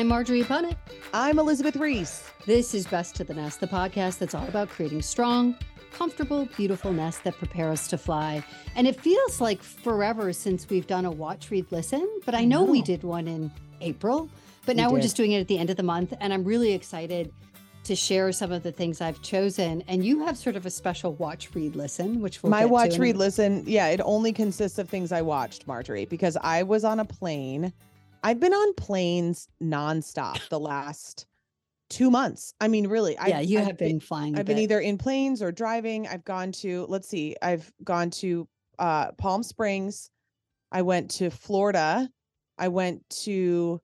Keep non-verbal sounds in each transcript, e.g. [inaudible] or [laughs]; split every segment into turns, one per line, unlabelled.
I'm Margery Punnett.
I'm Elizabeth Ries.
This is Best to the Nest, the podcast that's all about creating strong, comfortable, beautiful nests that prepare us to fly. And it feels like forever since we've done a watch, read, listen, but I know, we did one in April, but
We
now we're just doing it at the end of the month. And I'm really excited to share some of the things I've chosen. And you have sort of a special watch, read, listen, which we'll
My watch, read, listen. Yeah, it only consists of things I watched, Margery, because I was on a plane. I've been on planes nonstop the last two months. I mean, really.
Yeah,
I've,
you
I've
have been flying.
I've been either in planes or driving. I've gone to, let's see, I've gone to uh, Palm Springs. I went to Florida. I went to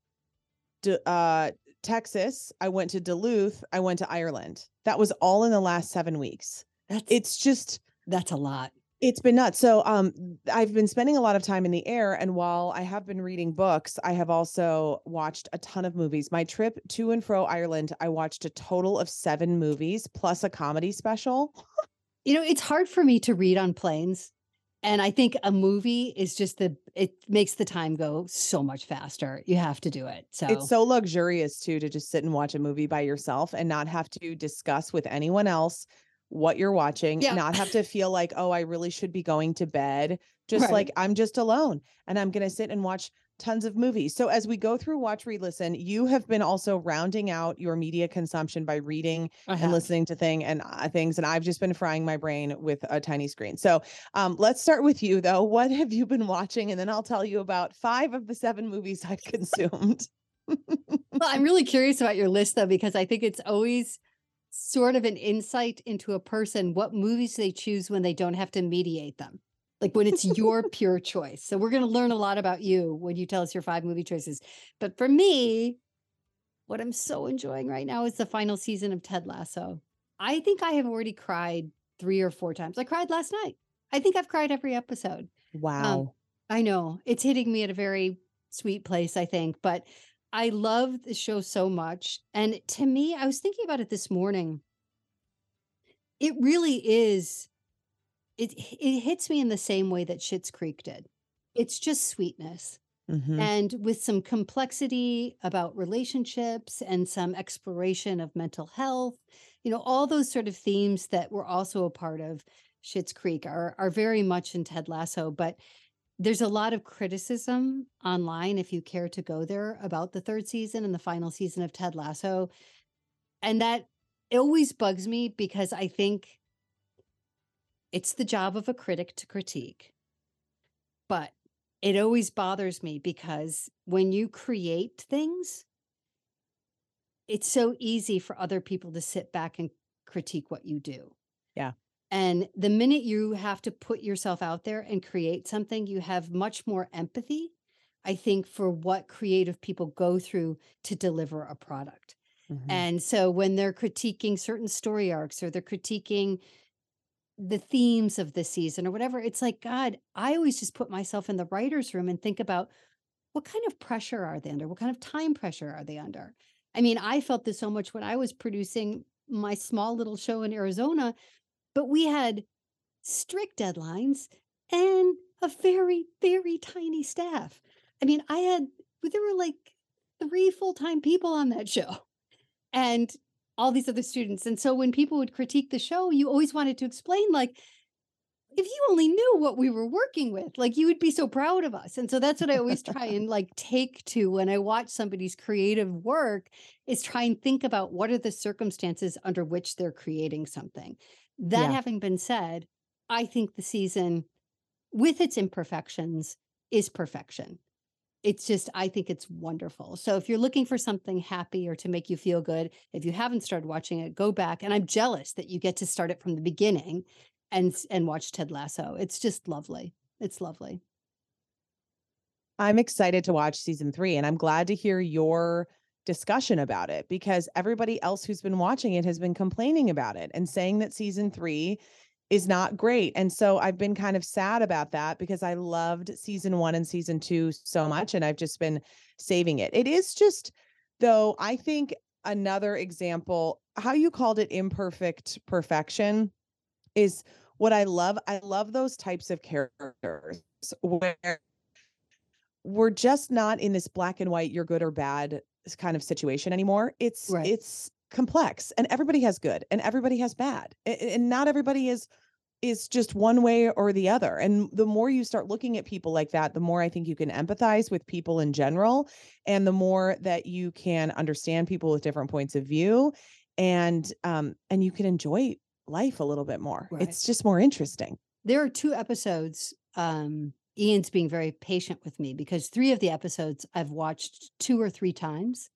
uh, Texas. I went to Duluth. I went to Ireland. That was all in the last seven weeks.
That's,
It's just,
that's a lot.
It's been nuts. So um I've been spending a lot of time in the air and while I have been reading books, I have also watched a ton of movies. My trip to and fro Ireland, I watched a total of 7 movies plus a comedy special.
You know, it's hard for me to read on planes. And I think a movie is just the, it makes the time go so much faster. You have to do it. So,
It's so luxurious too to just sit and watch a movie by yourself and not have to discuss with anyone else what you're watching,
Yeah.
not have to feel like, "Oh, I really should be going to bed." Just
Right.
like I'm just alone and I'm going to sit and watch tons of movies. So as we go through watch read listen, you have been also rounding out your media consumption by reading and listening to thing and uh, things and I've just been frying my brain with a tiny screen. So, um let's start with you though. What have you been watching and then I'll tell you about 5 of the 7 movies I've [laughs] consumed.
Well, I'm really curious about your list though, because I think it's always sort of an insight into a person, what movies they choose when they don't have to mediate them. Like when it's your [laughs] pure choice. So we're going to learn a lot about you when you tell us your five movie choices. But for me, what I'm so enjoying right now is the final season of Ted Lasso. I think I have already cried three or four times. I cried last night. I think I've cried every episode.
Um, wow.
I know it's hitting me at a very sweet place, I think, but I love the show so much. And to me, I was thinking about it this morning. It really is, it, it hits me in the same way that Schitt's Creek did. It's just sweetness
Mhm.
and with some complexity about relationships and some exploration of mental health you know all those sort of themes that were also a part of Schitt's Creek are are very much in Ted Lasso but there's a lot of criticism online if you care to go there about the third season and the final season of Ted Lasso and that it always bugs me because I think it's the job of a critic to critique but it always bothers me because when you create things, it's so easy for other people to sit back and critique what you do.
Yeah.
And the minute you have to put yourself out there and create something, you have much more empathy, I think, for what creative people go through to deliver a product.
Mhm.
And so when they're critiquing certain story arcs or they're critiquing the themes of the season or whatever, it's like, God, I always just put myself in the writer's room and think about what kind of pressure are they under? What kind of time pressure are they under? I mean, I felt this so much when I was producing my small little show in Arizona, but we had strict deadlines and a very, very tiny staff. I mean, I had, there were like three full time people on that show [laughs] and all these other students. And so when people would critique the show, you always wanted to explain, like, if you only knew what we were working with, like you would be so proud of us. And so that's what I always try [laughs] and like take to when I watch somebody's creative work is try and think about what are the circumstances under which they're creating something. That
Yeah.
having been said, I think the season with its imperfections is perfection. it's just i think it's wonderful so if you're looking for something happy or to make you feel good if you haven't started watching it go back and i'm jealous that you get to start it from the beginning and and watch ted lasso it's just lovely it's lovely
i'm excited to watch season three and i'm glad to hear your discussion about it because everybody else who's been watching it has been complaining about it and saying that season three is not great. And so I've been kind of sad about that because I loved season one and season two so uh-huh. much. And I've just been saving it. It is just, though, I think another example, how you called it imperfect perfection is what I love. I love those types of characters where we're just not in this black and white, you're good or bad kind of situation anymore. It's, right. it's, complex and everybody has good and everybody has bad and not everybody is is just one way or the other and the more you start looking at people like that the more i think you can empathize with people in general and the more that you can understand people with different points of view and um and you can enjoy life a little bit more right. it's just more interesting
there are two episodes um ian's being very patient with me because three of the episodes i've watched two or three times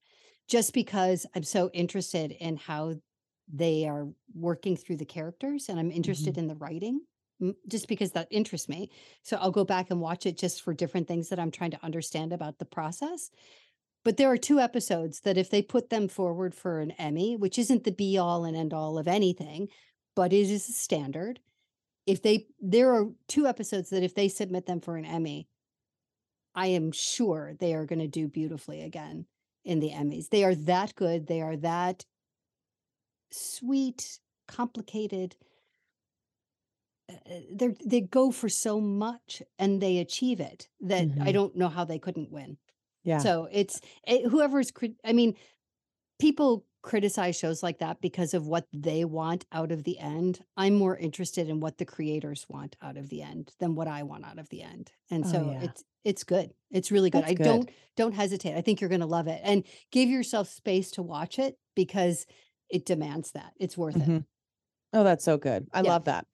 just because I'm so interested in how they are working through the characters and I'm interested mm-hmm. in the writing just because that interests me. So I'll go back and watch it just for different things that I'm trying to understand about the process. But there are two episodes that if they put them forward for an Emmy, which isn't the be all and end all of anything, but it is a standard. If they there are two episodes that if they submit them for an Emmy, I am sure they are going to do beautifully again in the Emmys. They are that good. They are that sweet, complicated. Uh, uh, they they go for so much and they achieve it that mm-hmm. I don't know how they couldn't win. Yeah. So it's it, whoever's. I mean, people criticize shows like that because of what they want out of the end. I'm more interested in what the creators want out of the end than what I want out of the end. And oh, so yeah. it's it's good. It's really good. That's I good. don't don't hesitate. I think you're going to love it. And give yourself space to watch it because it demands that. It's worth mm-hmm. it.
Oh, that's so good. I yeah. love that.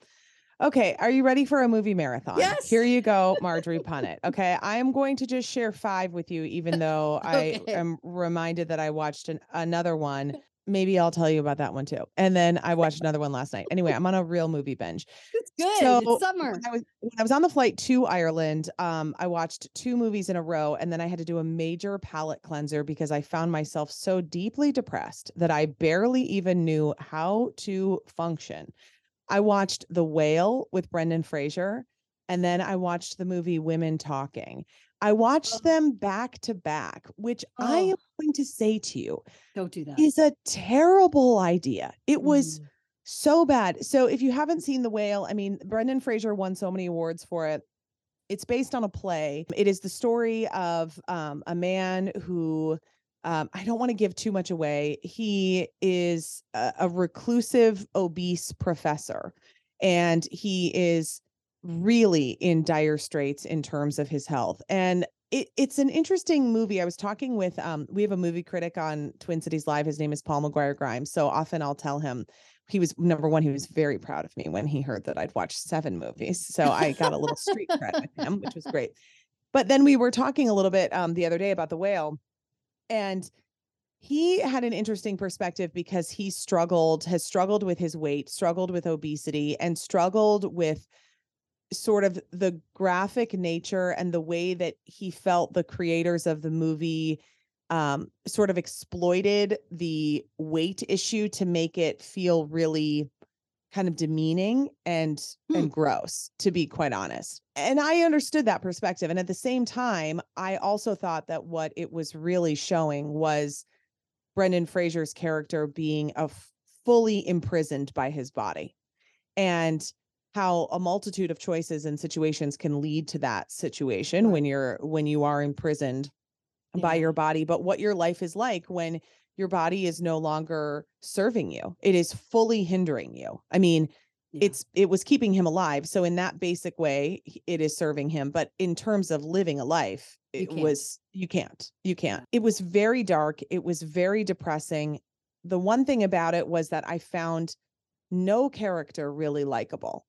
Okay, are you ready for a movie marathon?
Yes.
Here you go, [laughs] Margery Punnett. Okay, I am going to just share five with you, even though [laughs] okay. I am reminded that I watched an, another one maybe I'll tell you about that one too. And then I watched another one last night. Anyway, I'm on a real movie binge. [laughs]
It's good. So it's summer.
When I, was, when I was on the flight to Ireland, um, I watched two movies in a row, and then I had to do a major palate cleanser because I found myself so deeply depressed that I barely even knew how to function. I watched The Whale with Brendan Fraser, and then I watched the movie Women Talking. I watched oh. them back to back, which oh. I am going to say to you,
don't do that.
Is a terrible idea. It was mm. so bad. So if you haven't seen The Whale, I mean, Brendan Fraser won so many awards for it. It's based on a play. It is the story of um, a man who um, I don't want to give too much away. He is a, a reclusive, obese professor, and he is really in dire straits in terms of his health. And it, it's an interesting movie. I was talking with um we have a movie critic on Twin Cities Live. His name is Paul McGuire Grimes. So often I'll tell him he was number one, he was very proud of me when he heard that I'd watched seven movies. So I got a little street cred with him, which was great. But then we were talking a little bit um the other day about the whale, and he had an interesting perspective because he struggled, has struggled with his weight, struggled with obesity, and struggled with sort of the graphic nature and the way that he felt the creators of the movie um, sort of exploited the weight issue to make it feel really kind of demeaning and hmm. and gross to be quite honest and i understood that perspective and at the same time i also thought that what it was really showing was brendan fraser's character being a fully imprisoned by his body and how a multitude of choices and situations can lead to that situation when you're when you are imprisoned yeah. by your body but what your life is like when your body is no longer serving you it is fully hindering you i mean yeah. it's it was keeping him alive so in that basic way it is serving him but in terms of living a life it was you can't you can't it was very dark it was very depressing the one thing about it was that i found no character really likable.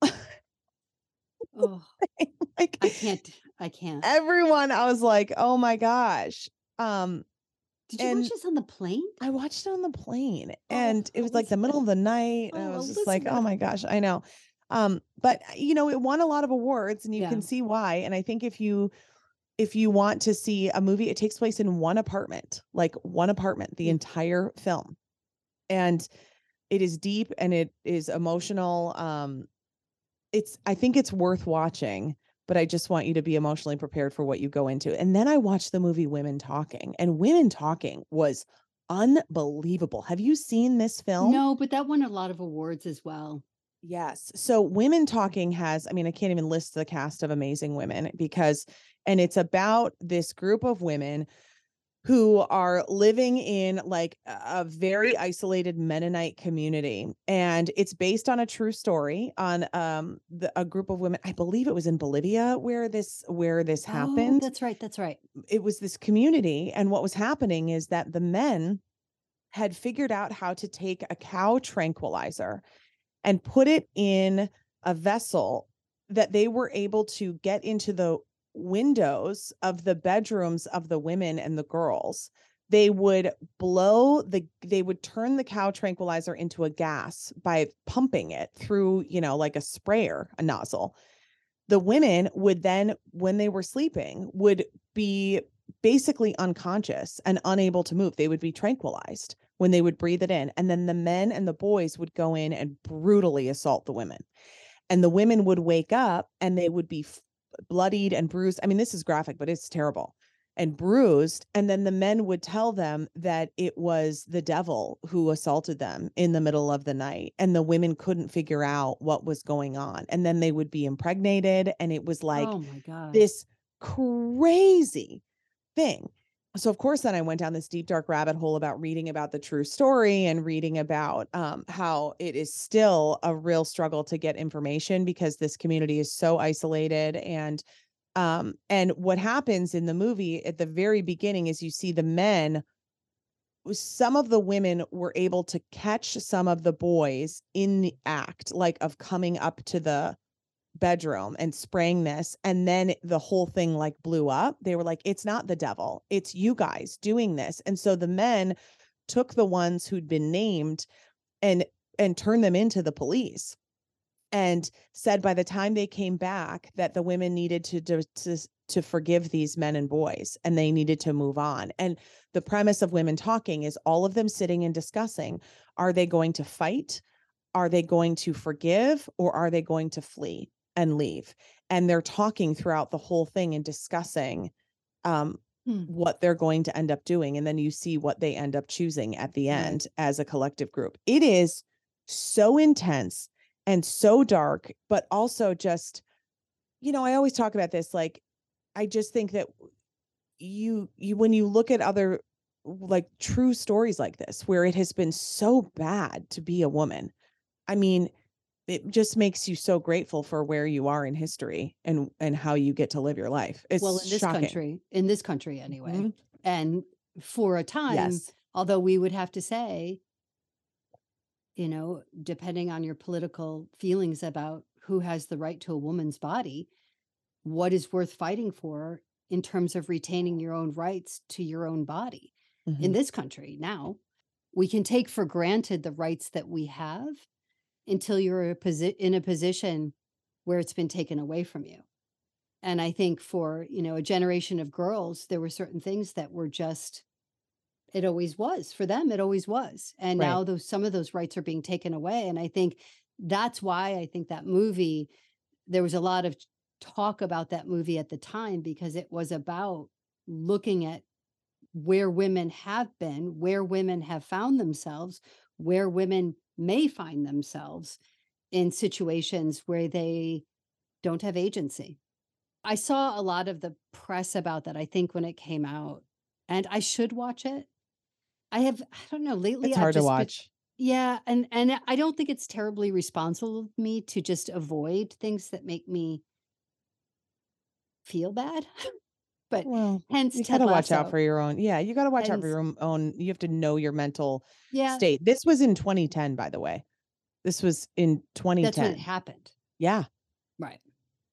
oh, [laughs] like I can't. I can't.
everyone i was like oh my gosh um
Did you
and-
watch this on the plane?
i watched it on the plane
Oh,
and it was like the middle of the night and i
Oh,
was just like oh my gosh i know um but you know it won a lot of awards and you
Yeah.
can see why and i think if you if you want to see a movie it takes place in one apartment like one apartment the
Mm.
entire film and it is deep and it is emotional um it's i think it's worth watching but i just want you to be emotionally prepared for what you go into and then i watched the movie women talking and women talking was unbelievable have you seen this film
No, but that won a lot of awards as well.
Yes. So Women Talking has, I mean, I can't even list the cast of amazing women because, and it's about this group of women who are living in like a very isolated Mennonite community. And it's based on a true story on um the, a group of women. I believe it was in Bolivia where this where this
Oh,
happened
that's right. That's right.
it was this community and what was happening is that the men had figured out how to take a cow tranquilizer and put it in a vessel that they were able to get into the windows of the bedrooms of the women and the girls. They would blow the they would turn the cow tranquilizer into a gas by pumping it through you know like a sprayer a nozzle. The women would then when they were sleeping would be basically unconscious and unable to move. They would be tranquilized when they would breathe it in and then the men and the boys would go in and brutally assault the women. And the women would wake up and they would be bloodied and bruised i mean this is graphic but it's terrible and bruised and then the men would tell them that it was the devil who assaulted them in the middle of the night and the women couldn't figure out what was going on and then they would be impregnated and it was like
oh my god.
this crazy thing. So of course then I went down this deep dark rabbit hole about reading about the true story and reading about um, how it is still a real struggle to get information because this community is so isolated and um and what happens in the movie at the very beginning is you see the men some of the women were able to catch some of the boys in the act like of coming up to the bedroom and spraying this and then the whole thing like blew up they were like it's not the devil it's you guys doing this. And so the men took the ones who'd been named and and turned them into the police and said by the time they came back that the women needed to to to, forgive these men and boys and they needed to move on. And the premise of women talking is all of them sitting and discussing are they going to fight? Are they going to forgive or are they going to flee and leave and they're talking throughout the whole thing and discussing um
Hmm.
what they're going to end up doing and then you see what they end up choosing at the end as a collective group it is so intense and so dark but also just you know i always talk about this like i just think that you you when you look at other like true stories like this where it has been so bad to be a woman i mean it just makes you so grateful for where you are in history and and how you get to live your life it's
well, in this
shocking.
country, in this country anyway,
Mhm.
and for a time,
yes
although we would have to say, you know, depending on your political feelings about who has the right to a woman's body, what is worth fighting for in terms of retaining your own rights to your own body in
Mhm.
this country now. We can take for granted the rights that we have until you're a posi- in a position where it's been taken away from you. And I think for, you know, a generation of girls, there were certain things that were just it always was for them it always was and
Right.
now those some of those rights are being taken away and i think that's why i think that movie there was a lot of talk about that movie at the time because it was about looking at where women have been where women have found themselves where women may find themselves in situations where they don't have agency i saw a lot of the press about that i think when it came out and I should watch it. I have I don't know lately.
it's hard to
just been-
watch
yeah, and and I don't think it's terribly responsible of me to just avoid things that make me feel bad. [laughs] but
well
hence
you gotta watch out for your own yeah you gotta watch out for your own, you have to know your mental
yeah.
state this was in 2010 by the way this was in 2010
That's when it happened.
yeah
Right.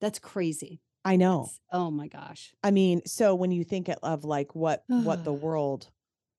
That's crazy.
I know.
It's- oh my gosh.
I mean, so when you think of like what what the [sighs] world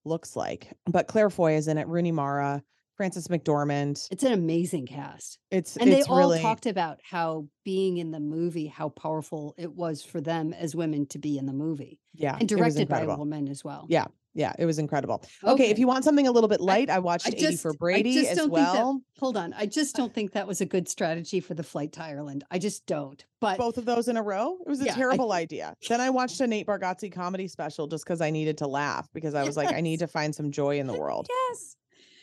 looks like, but Claire Foy is in it, Rooney Mara, Frances McDormand.
It's an amazing cast.
It's
And they all
really
talked about how being in the movie, how powerful it was for them as women to be in the movie.
yeah,
And directed by a woman as well.
Yeah, yeah, it was incredible. Okay, if you want something a little bit light, I, watched
I
80
just-
for
I
Brady
just
as
don't think that-
well.
Hold on. I just don't think that was a good strategy for the flight to Ireland. I just don't. But
Both of those in a row. It was a
Yeah, I-
terrible idea. Then I watched a Nate Bargatze comedy special just because I needed to laugh because I [laughs] was like, I need to find some joy in the world.
yes.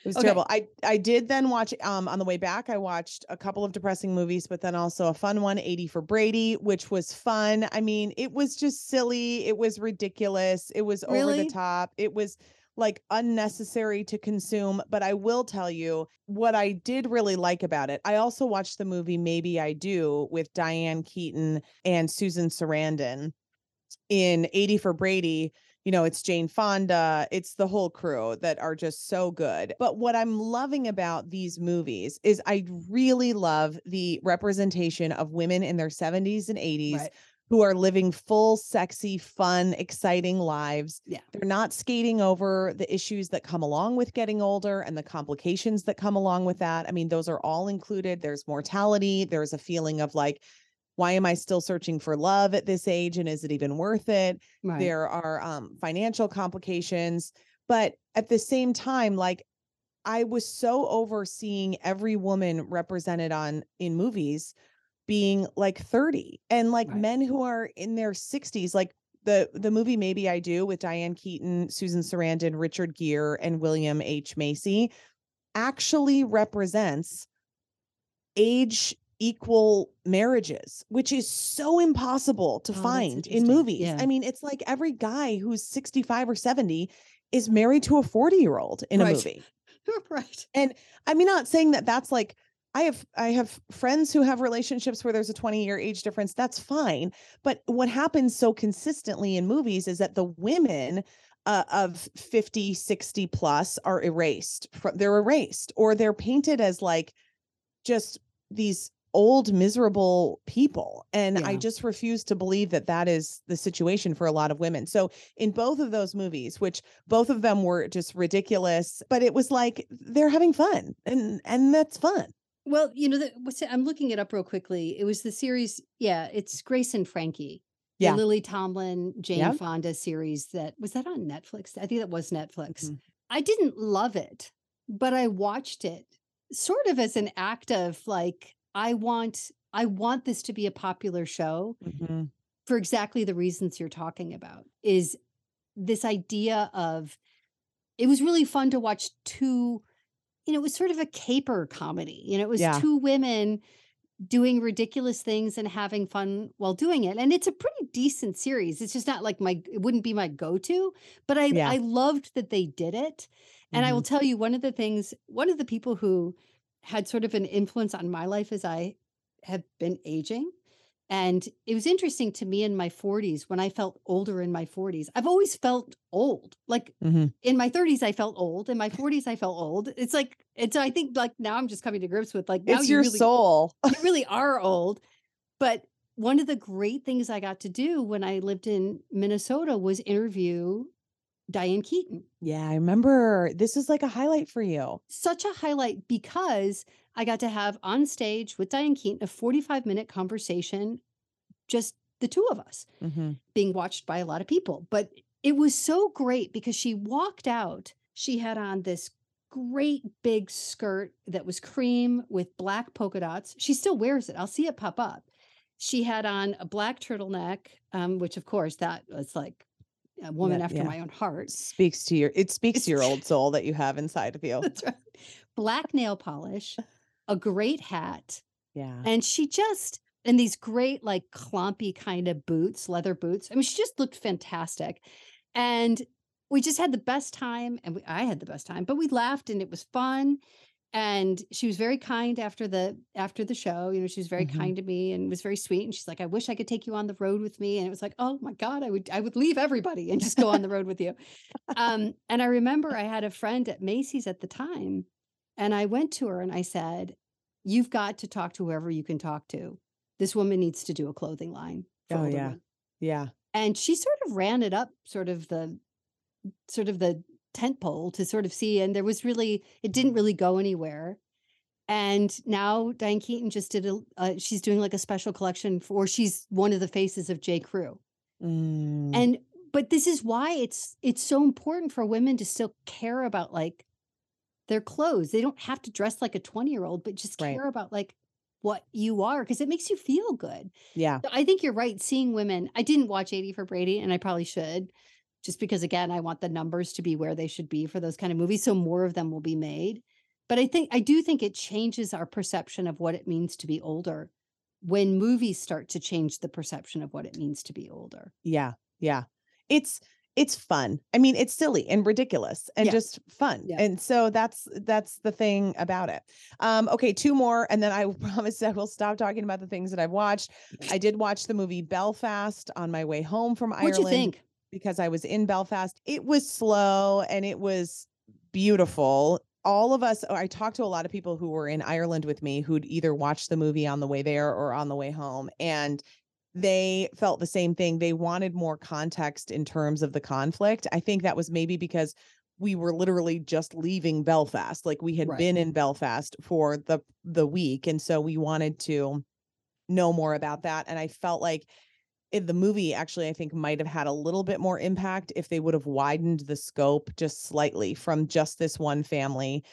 It was
Okay.
terrible. I I did then watch um on the way back. I watched a couple of depressing movies, but then also a fun one, 80 for Brady, which was fun. I mean, it was just silly. It was ridiculous. It was over
Really?
the top. It was like unnecessary to consume. But I will tell you what I did really like about it. I also watched the movie Maybe I Do with Diane Keaton and Susan Sarandon in 80 for Brady you know, it's Jane Fonda, it's the whole crew that are just so good. But what I'm loving about these movies is I really love the representation of women in their 70s and 80s
Right.
who are living full, sexy, fun, exciting lives.
Yeah.
They're not skating over the issues that come along with getting older and the complications that come along with that. I mean, those are all included. There's mortality, there's a feeling of like, why am I still searching for love at this age? And is it even worth it?
Right.
there are um, financial complications but at the same time like i was so over seeing every woman represented on in movies being like 30 and like
Right.
men who are in their 60s like the the movie maybe i do with diane keaton susan sarandon richard gere and william h macy actually represents age equal marriages which is so impossible to
Oh,
find in movies.
Yeah.
i mean it's like every guy who's 65 or 70 is married to a 40 year old in a movie. [laughs]
Right.
And I mean not saying that that's like i have i have friends who have relationships where there's a 20 year age difference that's fine. But what happens so consistently in movies is that the women uh, of 50 60 plus are erased they're erased or they're painted as like just these old miserable people and i just refuse to believe that that is the situation for a lot of women so in both of those movies which both of them were just ridiculous but it was like they're having fun and and that's fun
Well, you know, the, what's it, I'm looking it up real quickly. It was the series. Yeah, it's Grace and Frankie. the
Yeah.
Lily Tomlin, Jane
Yep.
Fonda series that was that on Netflix? I think that was Netflix.
Mhm.
I didn't love it, but I watched it sort of as an act of like, I want I want this to be a popular show
Mhm.
for exactly the reasons you're talking about. Is this idea of it was really fun to watch two, you know, it was sort of a caper comedy. You know, it was
Yeah.
two women doing ridiculous things and having fun while doing it. And it's a pretty decent series. It's just not like my it wouldn't be my go-to, but I
Yeah.
I loved that they did it. And I will tell you one of the things, one of the people who had sort of an influence on my life as I have been aging. And it was interesting to me in my 40s when I felt older in my 40s. I've always felt old. Like
Mhm.
in my 30s, I felt old. In my [laughs] 40s, I felt old. It's like, it's, I think like now I'm just coming to grips with like, now
it's
you
your
really,
soul
you really [laughs] are old. But one of the great things I got to do when I lived in Minnesota was interview Diane Keaton.
yeah i remember this is like a highlight for you
Such a highlight because I got to have on stage with Diane Keaton a 45 minute conversation, just the two of us
Mhm.
being watched by a lot of people. But it was so great because she walked out. She had on this great big skirt that was cream with black polka dots. She still wears it. I'll see it pop up. She had on a black turtleneck, um, which of course that was like a woman
Yeah,
after
yeah.
my own heart.
speaks to your it speaks
It's
to your old [laughs] soul that you have inside of you
That's right. Black nail polish, a great hat,
yeah
and she just and these great like clumpy kind of boots leather boots i mean she just looked fantastic and we just had the best time and we, i had the best time but we laughed and it was fun and she was very kind after the after the show you know she was very
Mhm.
kind to me and was very sweet and she's like i wish i could take you on the road with me and it was like oh my god i would i would leave everybody and just go on the road with you um and i remember i had a friend at macy's at the time and i went to her and i said you've got to talk to whoever you can talk to this woman needs to do a clothing line for
Oh, yeah.
women.
Yeah.
and she sort of ran it up sort of the sort of the tent pole to sort of see and there was really it didn't really go anywhere and now diane keaton just did a uh, she's doing like a special collection for she's one of the faces of j crew
Mm,
and but this is why it's it's so important for women to still care about like their clothes they don't have to dress like a 20 year old but just
Right.
care about like what you are because it makes you feel good
yeah.
so I think you're right. Seeing women, I didn't watch 80 for Brady, and I probably should, just because again, I want the numbers to be where they should be for those kind of movies. So more of them will be made. But I think I do think it changes our perception of what it means to be older when movies start to change the perception of what it means to be older.
Yeah. Yeah. It's it's fun. I mean, it's silly and ridiculous and
Yeah.
just fun.
Yeah.
And so that's that's the thing about it. Um okay, two more and then I [laughs] promise I will stop talking about the things that I've watched. I did watch the movie Belfast on my way home from Ireland.
What'd
Ireland
you think?
Because I was in Belfast. It was slow and it was beautiful. All of us, I talked to a lot of people who were in Ireland with me who'd either watched the movie on the way there or on the way home. And they felt the same thing. They wanted more context in terms of the conflict. I think that was maybe because we were literally just leaving Belfast. Like we had
Right.
been in Belfast for the the week. And so we wanted to know more about that. And I felt like the movie actually I think might have had a little bit more impact if they would have widened the scope just slightly from just this one family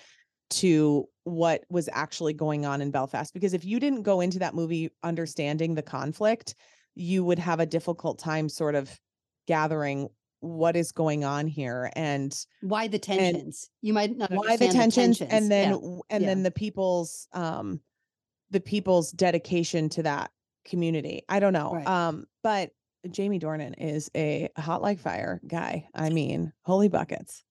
to what was actually going on in Belfast because if you didn't go into that movie understanding the conflict you would have a difficult time sort of gathering what is going on here and
Why the tensions? you might not
why the
understand
tensions, and then
Yeah.
and
yeah.
then the people's um the people's dedication to that community i don't know
Right.
um but jamie dornan is a hot like fire guy i mean holy buckets.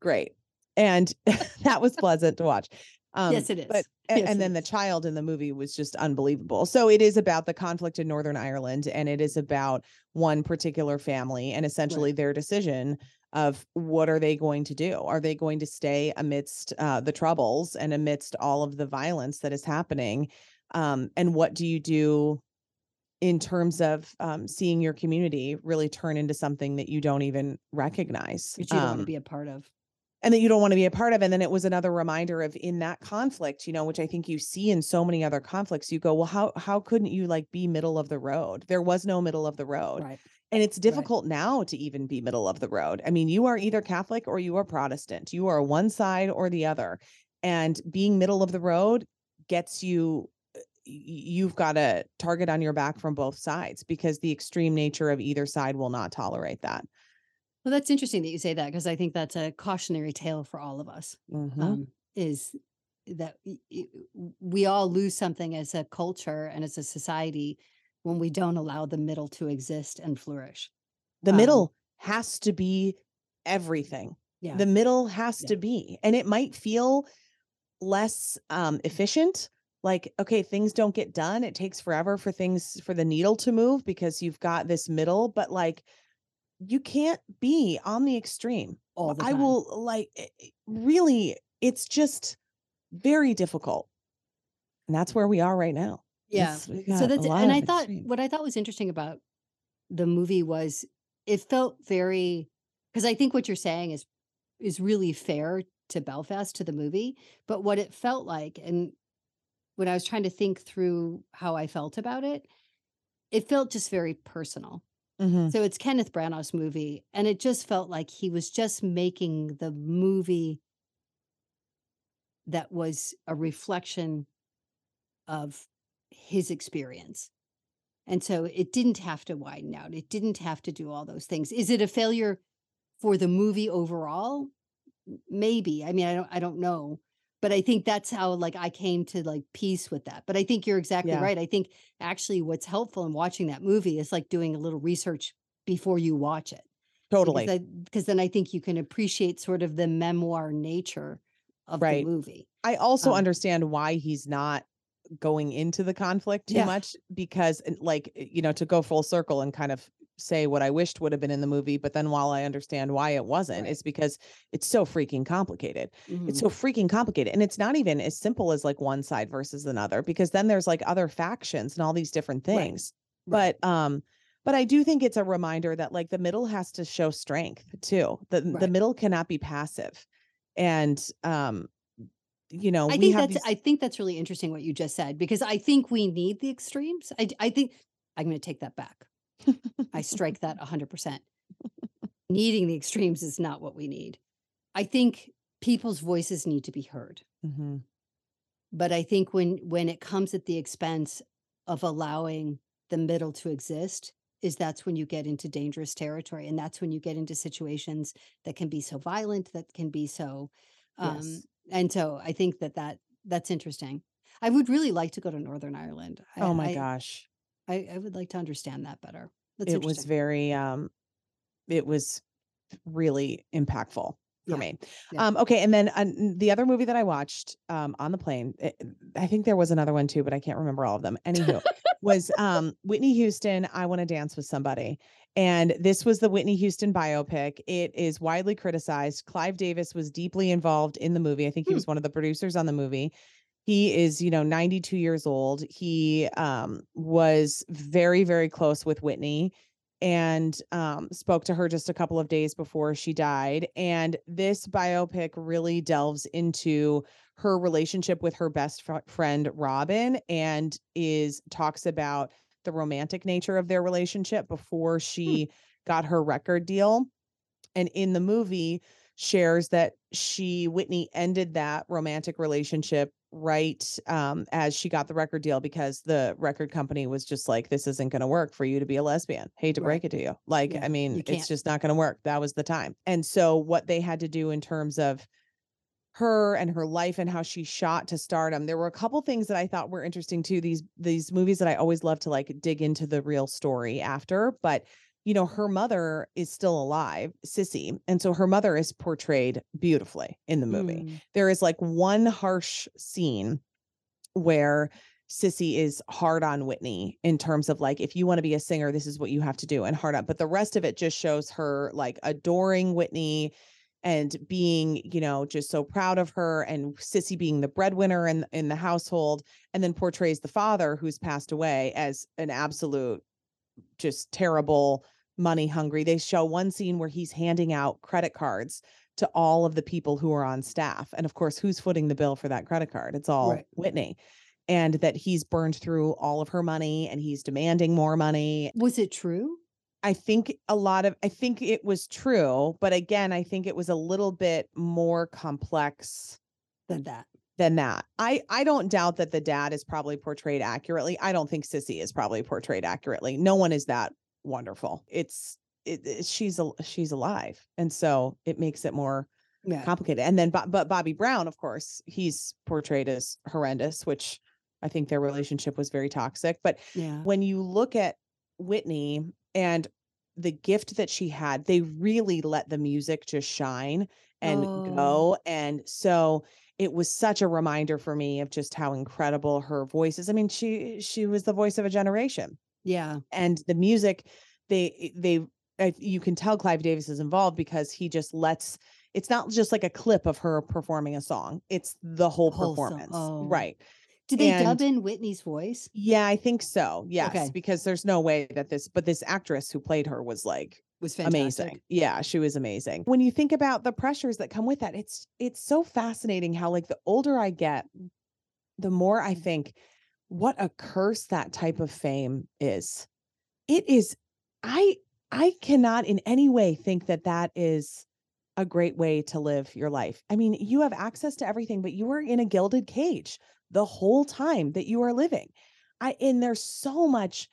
Great and [laughs] that was pleasant to watch um
yes, it is.
but
Yes,
and then the child in the movie was just unbelievable so it is about the conflict in northern ireland and it is about one particular family and essentially their decision of what are they going to do? Are they going to stay amidst uh, the troubles and amidst all of the violence that is happening um, and what do you do in terms of um, seeing your community really turn into something that you don't even recognize
Which you don't want
Um,
to be a part of.
and that you don't want to be a part of. And then it was another reminder of in that conflict, you know, which I think you see in so many other conflicts, you go, well, how how couldn't you like be middle of the road? There was no middle of the road.
Right.
And it's difficult now to even be middle of the road. I mean, you are either Catholic or you are Protestant. You are one side or the other. And being middle of the road gets you you've got a target on your back from both sides because the extreme nature of either side will not tolerate that.
Well, that's interesting that you say that because I think that's a cautionary tale for all of us.
Mhm.
um, is that we all lose something as a culture and as a society when we don't allow the middle to exist and flourish.
the
um,
middle has to be everything.
Yeah.
The middle has
Yeah.
to be. And it might feel less um efficient. Like, okay, things don't get done. It takes forever for things for the needle to move because you've got this middle, but like you can't be on the extreme.
all the time.
I will like it- it- really it's just very difficult. And that's where we are right now.
Yeah. So that's And I thought
extreme.
what I thought was interesting about the movie was it felt very because I think what you're saying is is really fair to Belfast to the movie, but what it felt like and when I was trying to think through how I felt about it, it felt just very personal.
Mhm.
So it's Kenneth Branagh's movie, and it just felt like he was just making the movie that was a reflection of his experience. And so it didn't have to widen out. It didn't have to do all those things. Is it a failure for the movie overall? Maybe. I mean, I don't I don't know. But I think that's how like I came to like peace with that. But I think you're exactly
Yeah.
right. I think actually what's helpful in watching that movie is like doing a little research before you watch it.
Totally.
Because, then I think you can appreciate sort of the memoir nature of
Right.
the movie.
I also
Um,
understand why he's not going into the conflict too
Yeah.
much because like eh, you know to go full circle and kind of say what I wished would have been in the movie but then while I understand why it wasn't
Right.
it's because it's so freaking complicated. It's
Mhm.
so freaking complicated and it's not even as simple as like one side versus another because then there's like other factions and all these different things.
Right.
But um but I do think it's a reminder that like the middle has to show strength too. The the middle cannot be passive. And um you know,
I
we
think that's
these
I think that's really interesting what you just said because I think we need the extremes. I I think I'm going to take that back. I strike that 100%. Needing the extremes is not what we need. I think people's voices need to be heard.
Mhm.
But I think when when it comes at the expense of allowing the middle to exist is that's when you get into dangerous territory and that's when you get into situations that can be so violent that can be so um
Yes.
and so I think that that that's interesting. I would really like to go to Northern Ireland. I
Oh my
I
gosh.
I, I would like to understand that better. That's
It was very um it was really impactful for
Yeah,
me.
yeah.
Um okay, and then uh, the other movie that I watched um on the plane, it- I think there was another one too, but I can't remember all of them. Anywho, was um Whitney Houston, I Want to Dance with Somebody. And this was the Whitney Houston biopic. It is widely criticized. Clive Davis was deeply involved in the movie. I think he
Hmm.
was one of the producers on the movie. He is, you know, 92 years old. He um was very very close with Whitney and um spoke to her just a couple of days before she died and this biopic really delves into her relationship with her best fr- friend Robin and is talks about the romantic nature of their relationship before she got her record deal and in the movie shares that she Whitney ended that romantic relationship right um as she got the record deal because the record company was just like this isn't going to work for you to be a lesbian. Hate to
Right.
break it to you. Like
Yeah,
i mean it's just not going to work. That was the time. And so what they had to do in terms of her and her life and how she shot to stardom there were a couple things that i thought were interesting too these these movies that i always love to like dig into the real story after but you know her mother is still alive Cissy and so her mother is portrayed beautifully in the movie
Mm,
there is like one harsh scene where Cissy is hard on Whitney in terms of like, if you want to be a singer, this is what you have to do, and hard up. But the rest of it just shows her like adoring Whitney and being, you know, just so proud of her, and Cissy being the breadwinner in in the household, and then portrays the father who's passed away as an absolute, just terrible, money hungry. They show one scene where he's handing out credit cards to all of the people who are on staff. And of course, who's footing the bill for that credit card? It's all
Right.
Whitney. And that he's burned through all of her money and he's demanding more money.
Was it true?
I think a lot of I think it was true, but again, I think it was a little bit more complex
Than that.
than that. I I don't doubt that the dad is probably portrayed accurately. I don't think Cissy is probably portrayed accurately. No one is that wonderful. It's it, it- she's a she's alive, and so it makes it more
Yeah.
complicated. And then but Bobby Brown, of course, he's portrayed as horrendous, which I think their relationship was very toxic. But
Yeah.
when you look at Whitney and the gift that she had, they really let the music just shine and
Oh.
go. And so it was such a reminder for me of just how incredible her voice is. I mean, she she was the voice of a generation.
Yeah.
And the music, they they I, you can tell Clive Davis is involved because he just lets it's not just like a clip of her performing a song. It's the whole performance.
Oh.
Right.
Did they
And-
dub in Whitney's voice?
Yeah, I think so. Yes,
Okay.
because there's no way that this, but this actress who played her was like
Was fantastic.
amazing. Yeah, she was amazing. When you think about the pressures that come with that, it's it's so fascinating how like the older I get, the more I mm. think what a curse that type of fame is. It is I I cannot in any way think that that is a great way to live your life. I mean, you have access to everything, but you are in a gilded cage the whole time that you are living. I and there's so much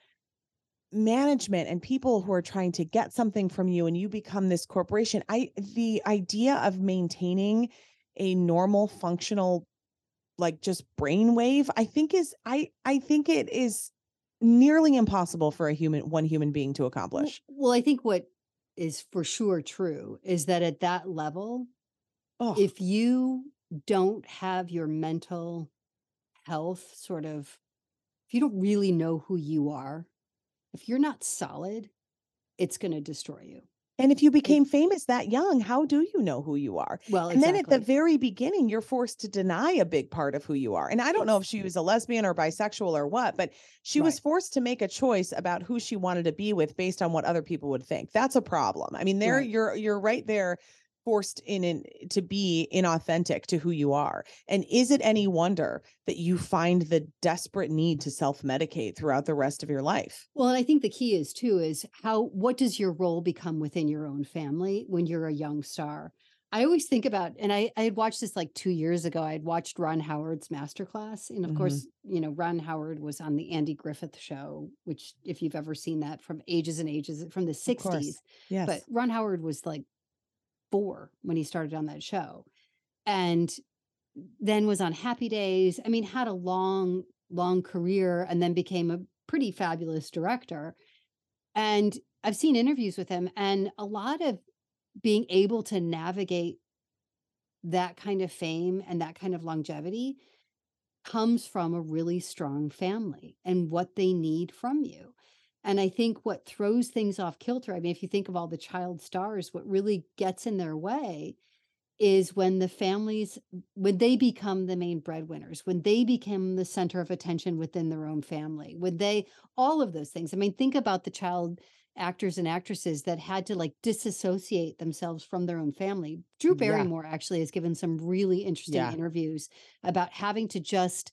management and people who are trying to get something from you and you become this corporation. I the idea of maintaining a normal functional like just brainwave, I think is I I think it is nearly impossible for a human one human being to accomplish.
Well, I think what is for sure true is that at that level,
Oh,
if you don't have your mental health sort of, if you don't really know who you are, if you're not solid, it's going to destroy you.
And if you became famous that young, how do you know who you are?
Well,
And then at the very beginning, you're forced to deny a big part of who you are. And I don't know if she was a lesbian or bisexual or what, but she was forced to make a choice about who she wanted to be with based on what other people would think. That's a problem. I mean, there
Right.
you're you're right there forced in, in to be inauthentic to who you are. And is it any wonder that you find the desperate need to self-medicate throughout the rest of your life?
Well, and I think the key is too is how what does your role become within your own family when you're a young star? I always think about, and I, I had watched this like two years ago. I had watched Ron Howard's masterclass. And of
Mhm.
course, you know, Ron Howard was on the Andy Griffith show, which if you've ever seen that from ages and ages from the 60s.
course. Yes.
But Ron Howard was like four when he started on that show. And then was on Happy Days. I mean, had a long, long career and then became a pretty fabulous director. And I've seen interviews with him, and a lot of being able to navigate that kind of fame and that kind of longevity comes from a really strong family and what they need from you. And I think what throws things off kilter, I mean, if you think of all the child stars, what really gets in their way is when the families, when they become the main breadwinners, when they become the center of attention within their own family, when they, all of those things. I mean, think about the child actors and actresses that had to like disassociate themselves from their own family. Drew
Yeah.
Barrymore actually has given some really interesting
Yeah.
interviews about having to just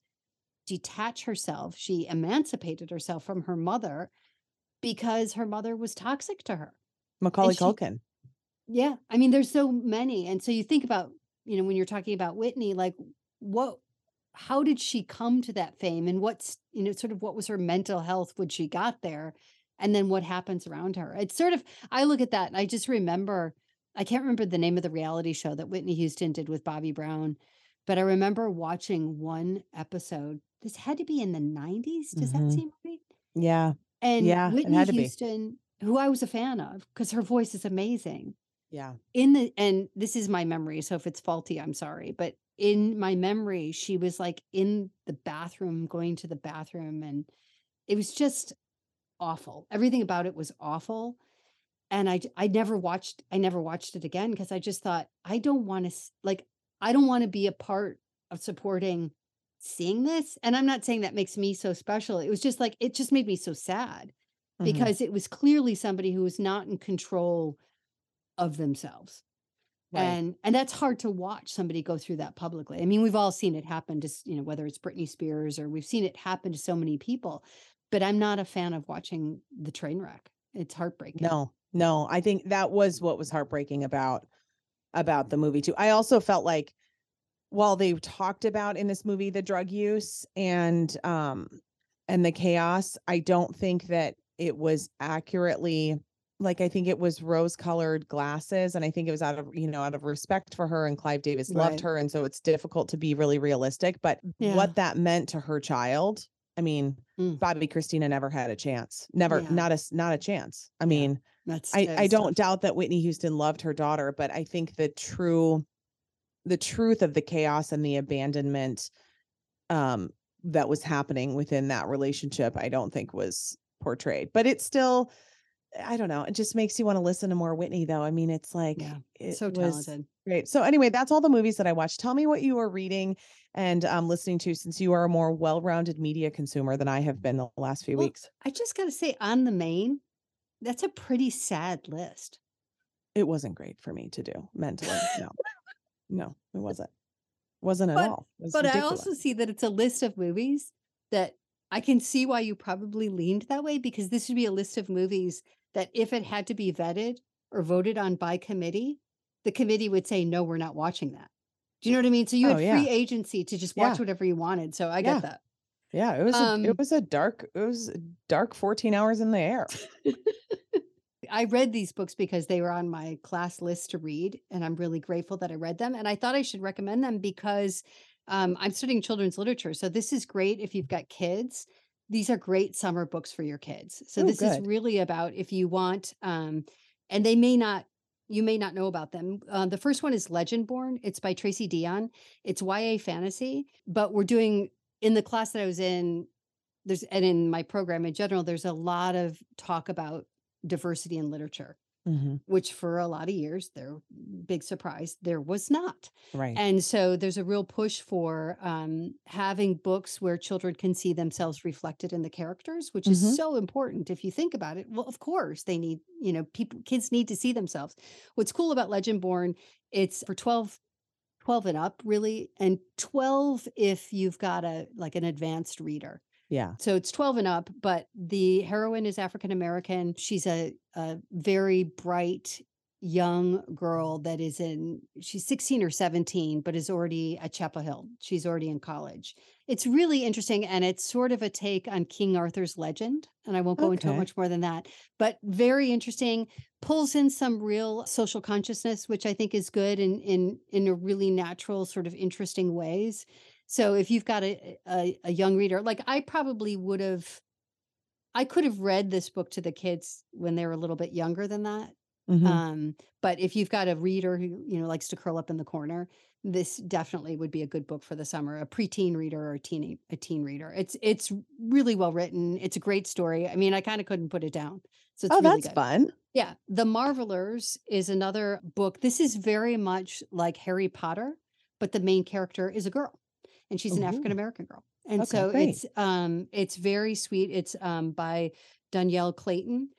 detach herself. She emancipated herself from her mother because her mother was toxic to her.
Macaulay
she-
Culkin.
Yeah. I mean, there's so many. And so you think about, you know, when you're talking about Whitney, like what, how did she come to that fame and what's, you know, sort of what was her mental health when she got there? And then what happens around her? It's sort of, I look at that and I just remember, I can't remember the name of the reality show that Whitney Houston did with Bobby Brown, but I remember watching one episode. This had to be in the 90s. Does
Mhm.
that seem right?
Yeah.
And
Yeah,
Whitney
be.
Houston, who I was a fan of because her voice is amazing
Yeah.
in the and this is my memory so if it's faulty i'm sorry but in my memory she was like in the bathroom going to the bathroom and it was just awful everything about it was awful and I I never watched i never watched it again because i just thought i don't want to like i don't want to be a part of supporting seeing this and i'm not saying that makes me so special it was just like it just made me so sad
Mhm.
because it was clearly somebody who was not in control of themselves
Right.
and and that's hard to watch somebody go through that publicly i mean we've all seen it happen to s- you know whether it's britney spears or we've seen it happen to so many people but i'm not a fan of watching the train wreck it's heartbreaking
No, no. I think that was what was heartbreaking about about the movie too. I also felt like while they talked about in this movie the drug use and um and the chaos, I don't think that it was accurately like I think it was rose colored glasses and I think it was out of you know out of respect for her and Clive Davis loved
Right.
her and so it's difficult to be really realistic but
Yeah.
what that meant to her child I mean
Mm.
Bobbi Kristina never had a chance never
Yeah.
not a not a chance I
Yeah.
mean
that's
I, I don't doubt that Whitney Houston loved her daughter, but I think the true the truth of the chaos and the abandonment um that was happening within that relationship, I don't think was portrayed. But it's still I don't know. It just makes you want to listen to more Whitney though. I mean, it's like
Yeah,
it
so talented
great. So anyway, that's all the movies that I watched. Tell me what you are reading and um listening to since you are a more well-rounded media consumer than I have been the last few
Well,
weeks.
i just got to say on the main that's a pretty sad list
It wasn't great for me to do mentally. No. No, it wasn't. It wasn't at all.
But I also see that it's a list of movies that I can see why you probably leaned that way because this would be a list of movies that if it had to be vetted or voted on by committee, the committee would say, no, we're not watching that. Do you know what I mean? So you
Oh,
had
yeah.
free agency to just watch
Yeah.
whatever you wanted. So I
Yeah.
get that.
Yeah, it was a,
Um,
it was a dark it was a dark 14 hours in the air. [laughs]
I read these books because they were on my class list to read, and I'm really grateful that I read them. And I thought I should recommend them because um, I'm studying children's literature. So this is great if you've got kids. These are great summer books for your kids. So
Oh,
this is really about if you want, um, and they may not, you may not know about them. Uh, the first one is Legendborn. It's by Tracy Deonn. It's YA fantasy, but we're doing in the class that I was in. There's and in my program in general, there's a lot of talk about diversity in literature
Mhm.
which for a lot of years, there big surprise, there was not.
Right.
And so there's a real push for um, having books where children can see themselves reflected in the characters, which is
Mhm.
so important if you think about it. Well, of course, they need, you know, people, kids need to see themselves. What's cool about Legendborn, it's for 12, 12 and up, really, and 12 if you've got a like an advanced reader.
Yeah.
So it's 12 and up, but the heroine is African American. She's a, a very bright young girl that is in, she's 16 or 17, but is already at Chapel Hill. She's already in college. It's really interesting. And it's sort of a take on King Arthur's legend. And I won't go into it much more than that, but very interesting. Pulls in some real social consciousness, which I think is good in in in a really natural, sort of interesting ways. So if you've got a, a a young reader, like I probably would have, I could have read this book to the kids when they were a little bit younger than that.
Mhm.
Um, but if you've got a reader who you know likes to curl up in the corner, this definitely would be a good book for the summer. A preteen reader or a teen a teen reader. It's it's really well written. It's a great story. I mean, I kind of couldn't put it down. So it's
oh,
really
that's
good.
fun.
Yeah, The Marvellers is another book. This is very much like Harry Potter, but the main character is a girl, and she's an
Ooh.
African American girl. And
Okay,
so
great.
it's um it's very sweet. It's um by Dhonielle Clayton.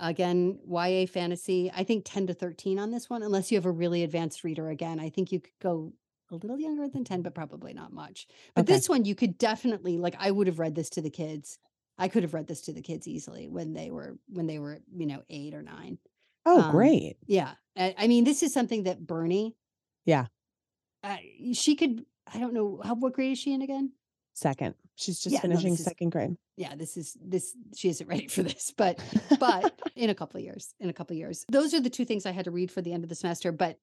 Again, YA fantasy. I think 10 to 13 on this one, unless you have a really advanced reader. Again, I think you could go a little younger than 10, but probably not much. But
Okay.
this one you could definitely like I would have read this to the kids. I could have read this to the kids easily when they were when they were, you know, eight or nine.
Oh,
um,
great.
Yeah. I, I mean, this is something that Bernie,
Yeah.
uh, she could, I don't know, how, what grade is she in again?
Second. She's just
Yeah, no,
finishing
is-
second grade.
Yeah, this is, this, she isn't ready for this, but, but [laughs] in a couple of years, in a couple of years. Those are the two things I had to read for the end of the semester. But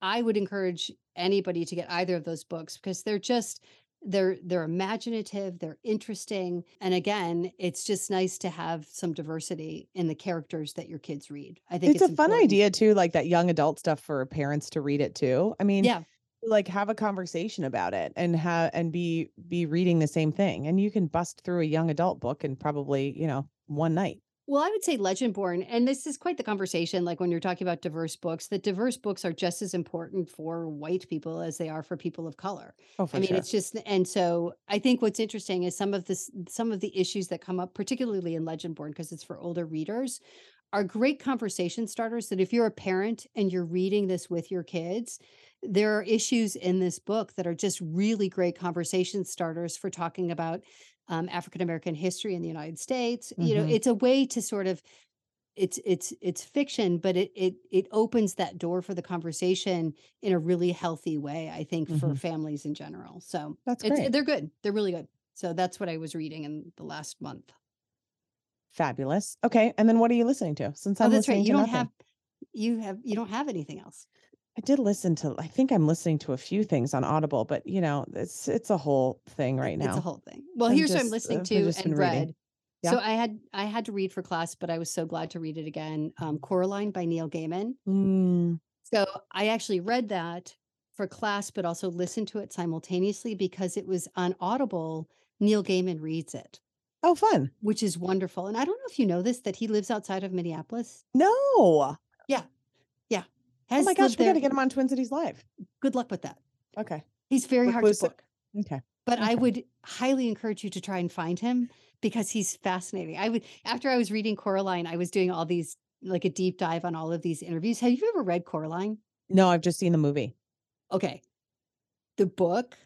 I would encourage anybody to get either of those books because they're just, they're they're imaginative they're interesting and again it's just nice to have some diversity in the characters that your kids read i think
it's,
it's,
a fun idea too, like that young adult stuff for parents to read it too. I mean,
yeah
like have a conversation about it and have and be be reading the same thing. And you can bust through a young adult book in probably, you know, one night.
Well, I would say Legendborn, and this is quite the conversation. Like when you're talking about diverse books, that diverse books are just as important for white people as they are for people of color.
Oh, for
I mean,
sure.
it's just, and so I think what's interesting is some of this, some of the issues that come up, particularly in Legendborn, because it's for older readers, are great conversation starters. That if you're a parent and you're reading this with your kids, there are issues in this book that are just really great conversation starters for talking about um, African American history in the United States. You know,
Mhm.
it's a way to sort of it's it's it's fiction, but it it it opens that door for the conversation in a really healthy way. I think for
Mhm.
families in general. So
That's
it's
great.
they're good. They're really good. So that's what I was reading in the last month.
Fabulous. Okay. And then what are you listening to? Since
Oh,
I'm
that's right. You don't
nothing.
have you have you don't have anything else.
I did listen to I think I'm listening to a few things on Audible, but you know, it's it's a whole thing right now.
It's a whole thing. Well,
I'm
here's what I'm listening
uh,
to and read.
Yeah.
So I had I had to read for class, but I was so glad to read it again. Um, Coraline by Neil Gaiman.
Mm,
So I actually read that for class, but also listened to it simultaneously because it was on Audible. Neil Gaiman reads it,
oh fun.
which is wonderful. And I don't know if you know this that he lives outside of Minneapolis.
No. Oh my gosh, we
there.
gotta get him on Twin Cities Live.
Good luck with that.
Okay.
He's very hard to book.
Okay.
but I would highly encourage you to try and find him because he's fascinating. I would after I was reading Coraline, I was doing all these like a deep dive on all of these interviews. Have you ever read Coraline?
No, I've just seen the movie.
Okay. The book,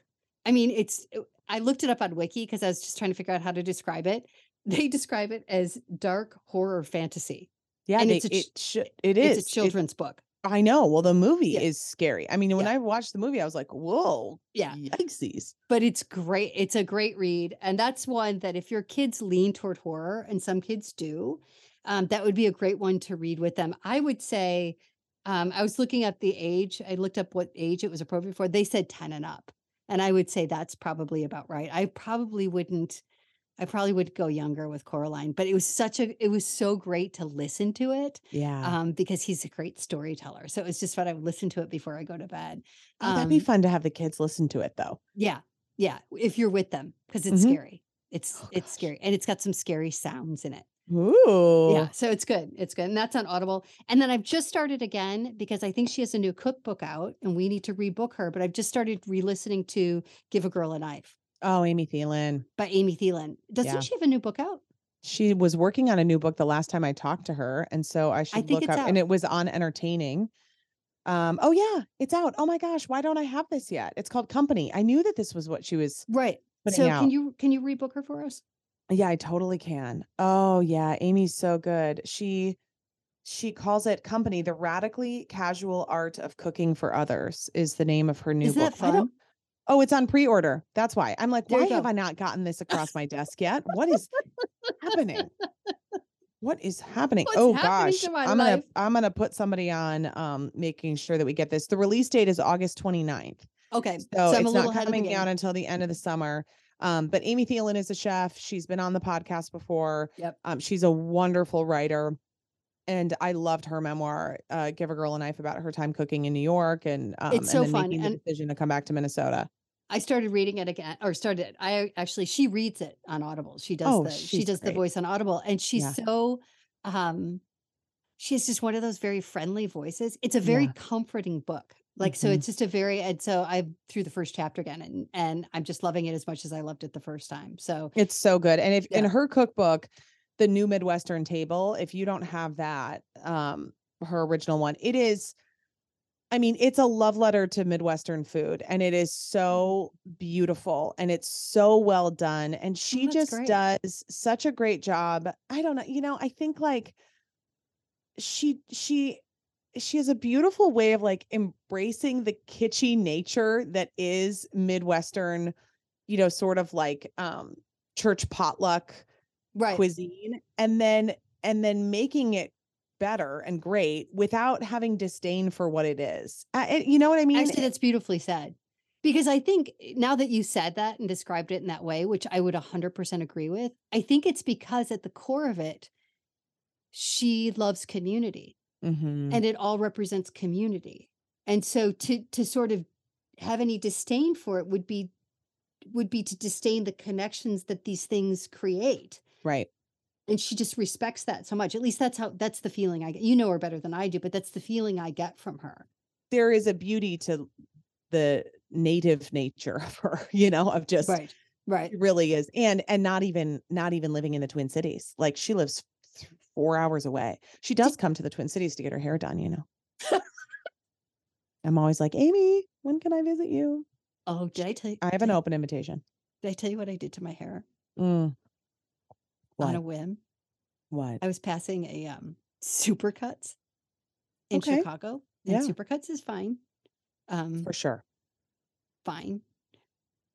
I mean, it's uh, I looked it up on Wiki because I was just trying to figure out how to describe it. [laughs] They describe it as dark horror fantasy.
Yeah,
And
they,
it's a
it should it is.
It's a
It-
children's book.
I know. Well, the movie
Yeah.
is scary. I mean, when
Yeah.
I watched the movie, I was like, "Whoa,
Yeah.
yikesies!"
but it's great. It's a great read. And that's one that if your kids lean toward horror, and some kids do, um, that would be a great one to read with them. I would say, um, I was looking at the age, I looked up what age it was appropriate for. They said 10 and up. And I would say that's probably about right. I probably wouldn't, I probably would go younger with Coraline, but it was such a, it was so great to listen to it
Yeah.
um, because he's a great storyteller. So it was just fun. I would listen to it before I go to bed.
oh, that'd be
um,
fun to have the kids listen to it, though.
Yeah. Yeah. If you're with them, because it's
Mhm.
scary. It's
Oh,
it's scary. And it's got some scary sounds in it.
Ooh.
Yeah, so it's good. It's good. And that's on Audible. And then I've just started again because I think she has a new cookbook out and we need to rebook her. But I've just started re-listening to Give a Girl a Knife
Oh, Amy Thielen.
by Amy Thielen. Doesn't
Yeah.
she have a new book out?
She was working on a new book the last time I talked to her, and so I should
think
look
it's
up. And it was on entertaining. Um. Oh yeah, it's out. Oh my gosh, why don't I have this yet? It's called Company. I knew that this was what she was.
Right. So
out.
can you can you rebook her for us?
Yeah, I totally can. Oh yeah, Amy's so good. She she calls it Company: The Radically Casual Art of Cooking for Others is the name of her new
Isn't
book.
that
I
fun?
Oh, it's on pre-order. That's why. I'm like,
There
why have. I not gotten this across my [laughs] desk yet? What is happening? What is happening?
What's
oh
happening
gosh.
to
I'm gonna? I'm gonna put somebody on um making sure that we get this. The release date is August 29th.
Okay.
So,
So, I'm
it's not
ahead of the
coming out until the end of the summer. Um, but Amy Thielen is a chef. She's been on the podcast before.
Yep.
Um, she's a wonderful writer. And I loved her memoir, uh, Give a Girl a Knife about her time cooking in New York and um
It's so
and
fun,
making the
and-
decision to come back to Minnesota.
I started reading it again, or started. I actually she reads it on Audible. She does
Oh,
the she does the voice on Audible, and she's
Yeah.
so um she's just one of those very friendly voices. It's a very
Yeah.
comforting book. Like so,
Mhm.
it's just a very and so I'm through the first chapter again, and and I'm just loving it as much as I loved it the first time. So
It's so good. And if in her cookbook, the new Midwestern table, if you don't have that, um, her original one, it is I mean, it's a love letter to Midwestern food and it is so beautiful and it's so well done. And she
that's
just
great.
does such a great job. I don't know, you know, I think like she she she has a beautiful way of like embracing the kitschy nature that is Midwestern, you know, sort of like um church potluck
right,
cuisine and then and then making it better and great without having disdain for what it is. It- you know what I mean?
Actually, that's beautifully said. Because I think eh, now that you said that and described it in that way, which I would 100% agree with, I think it's because at the core of it, she loves community
Mhm.
and it all represents community. And so to to sort of have any disdain for it would be would be to disdain the connections that these things create.
Right.
And she just respects that so much. At least that's how that's the feeling I get. You know her better than I do, but that's the feeling I get from her.
There is a beauty to the native nature [laughs] of her, you know, of just
Right. Right.
it really is. And and not even not even living in the Twin Cities. Like she lives 4 hours away. She does come to the Twin Cities to get her hair done, you know. I'm always like, "Amy, when can I visit you?"
Oh, did I tell you?
I have an open invitation.
did I tell you what I did to my hair
Mm.
On a whim?
What?
I was passing a um Supercuts in
Okay.
Chicago, and
Yeah.
Supercuts is fine, um,
For sure.
fine,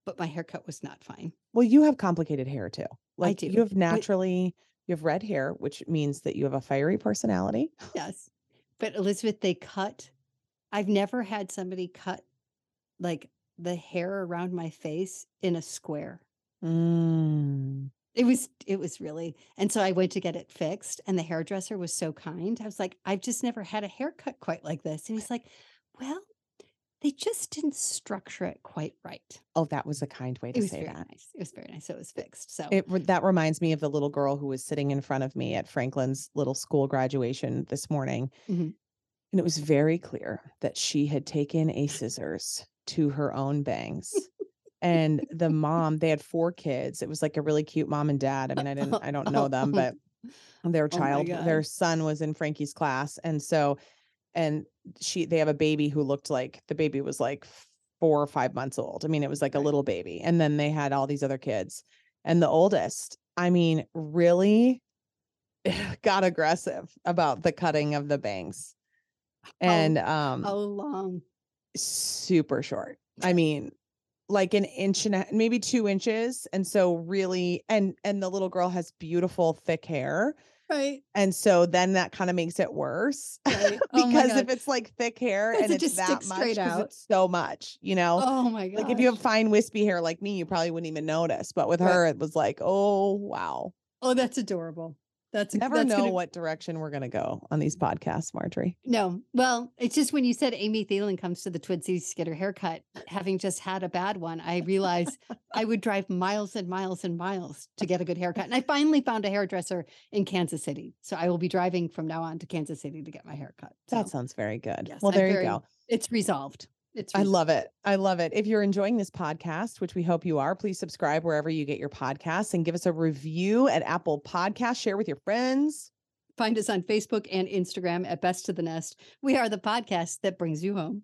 but my haircut was not fine.
Well, you have complicated hair too. Like
do,
you have
but-
naturally you have red hair, which means that you have a fiery personality. [laughs]
Yes, but Elizabeth, they cut. I've never had somebody cut like the hair around my face in a square.
Mm.
It was it was really and so I went to get it fixed and the hairdresser was so kind. I was like, I've just never had a haircut quite like this. And he's like, Well, they just didn't structure it quite right.
Oh, that was a kind way to
It was
say
very
that.
nice. It was very nice. So it was fixed. So
It that reminds me of the little girl who was sitting in front of me at Franklin's little school graduation this morning.
Mhm.
And it was very clear that she had taken a scissors to her own bangs. And the mom, they had four kids. It was like a really cute mom and dad. I mean, I didn't I don't know them, but their
Oh
child their son was in Frankie's class. And so and she they have a baby who looked like the baby was like four or five months old. I mean, it was like a little baby. And then they had all these other kids. And the oldest, I mean, really [laughs] got aggressive about the cutting of the bangs. And um
how long?
super short. I mean, like an inch and a, maybe two inches. And so really and and the little girl has beautiful thick hair.
Right.
And so then that kind of makes it worse.
Right. [laughs] Oh
because if it's like thick hair and
it
it's
just
that much,
straight
'cause
out?
it's so much, you know.
Oh my god.
like if you have fine wispy hair like me, you probably wouldn't even notice. But with
Right.
her, it was like, oh wow.
Oh, that's adorable. That's
Never
that's
know
gonna-
what direction we're gonna go on these podcasts, Margery.
No, well, it's just when you said Amy Thielen comes to the Twin Cities to get her haircut, having just had a bad one, I realized I would drive miles and miles and miles to get a good haircut. And I finally found a hairdresser in Kansas City. So I will be driving from now on to Kansas City to get my haircut.
That sounds very good.
yes,
well,
I'm
there
very-
you go.
it's resolved. It's
I love it. I love it. If you're enjoying this podcast, which we hope you are, please subscribe wherever you get your podcasts and give us a review at Apple Podcasts. Share with your friends.
Find us on Facebook and Instagram at Best to the Nest. We are the podcast that brings you home.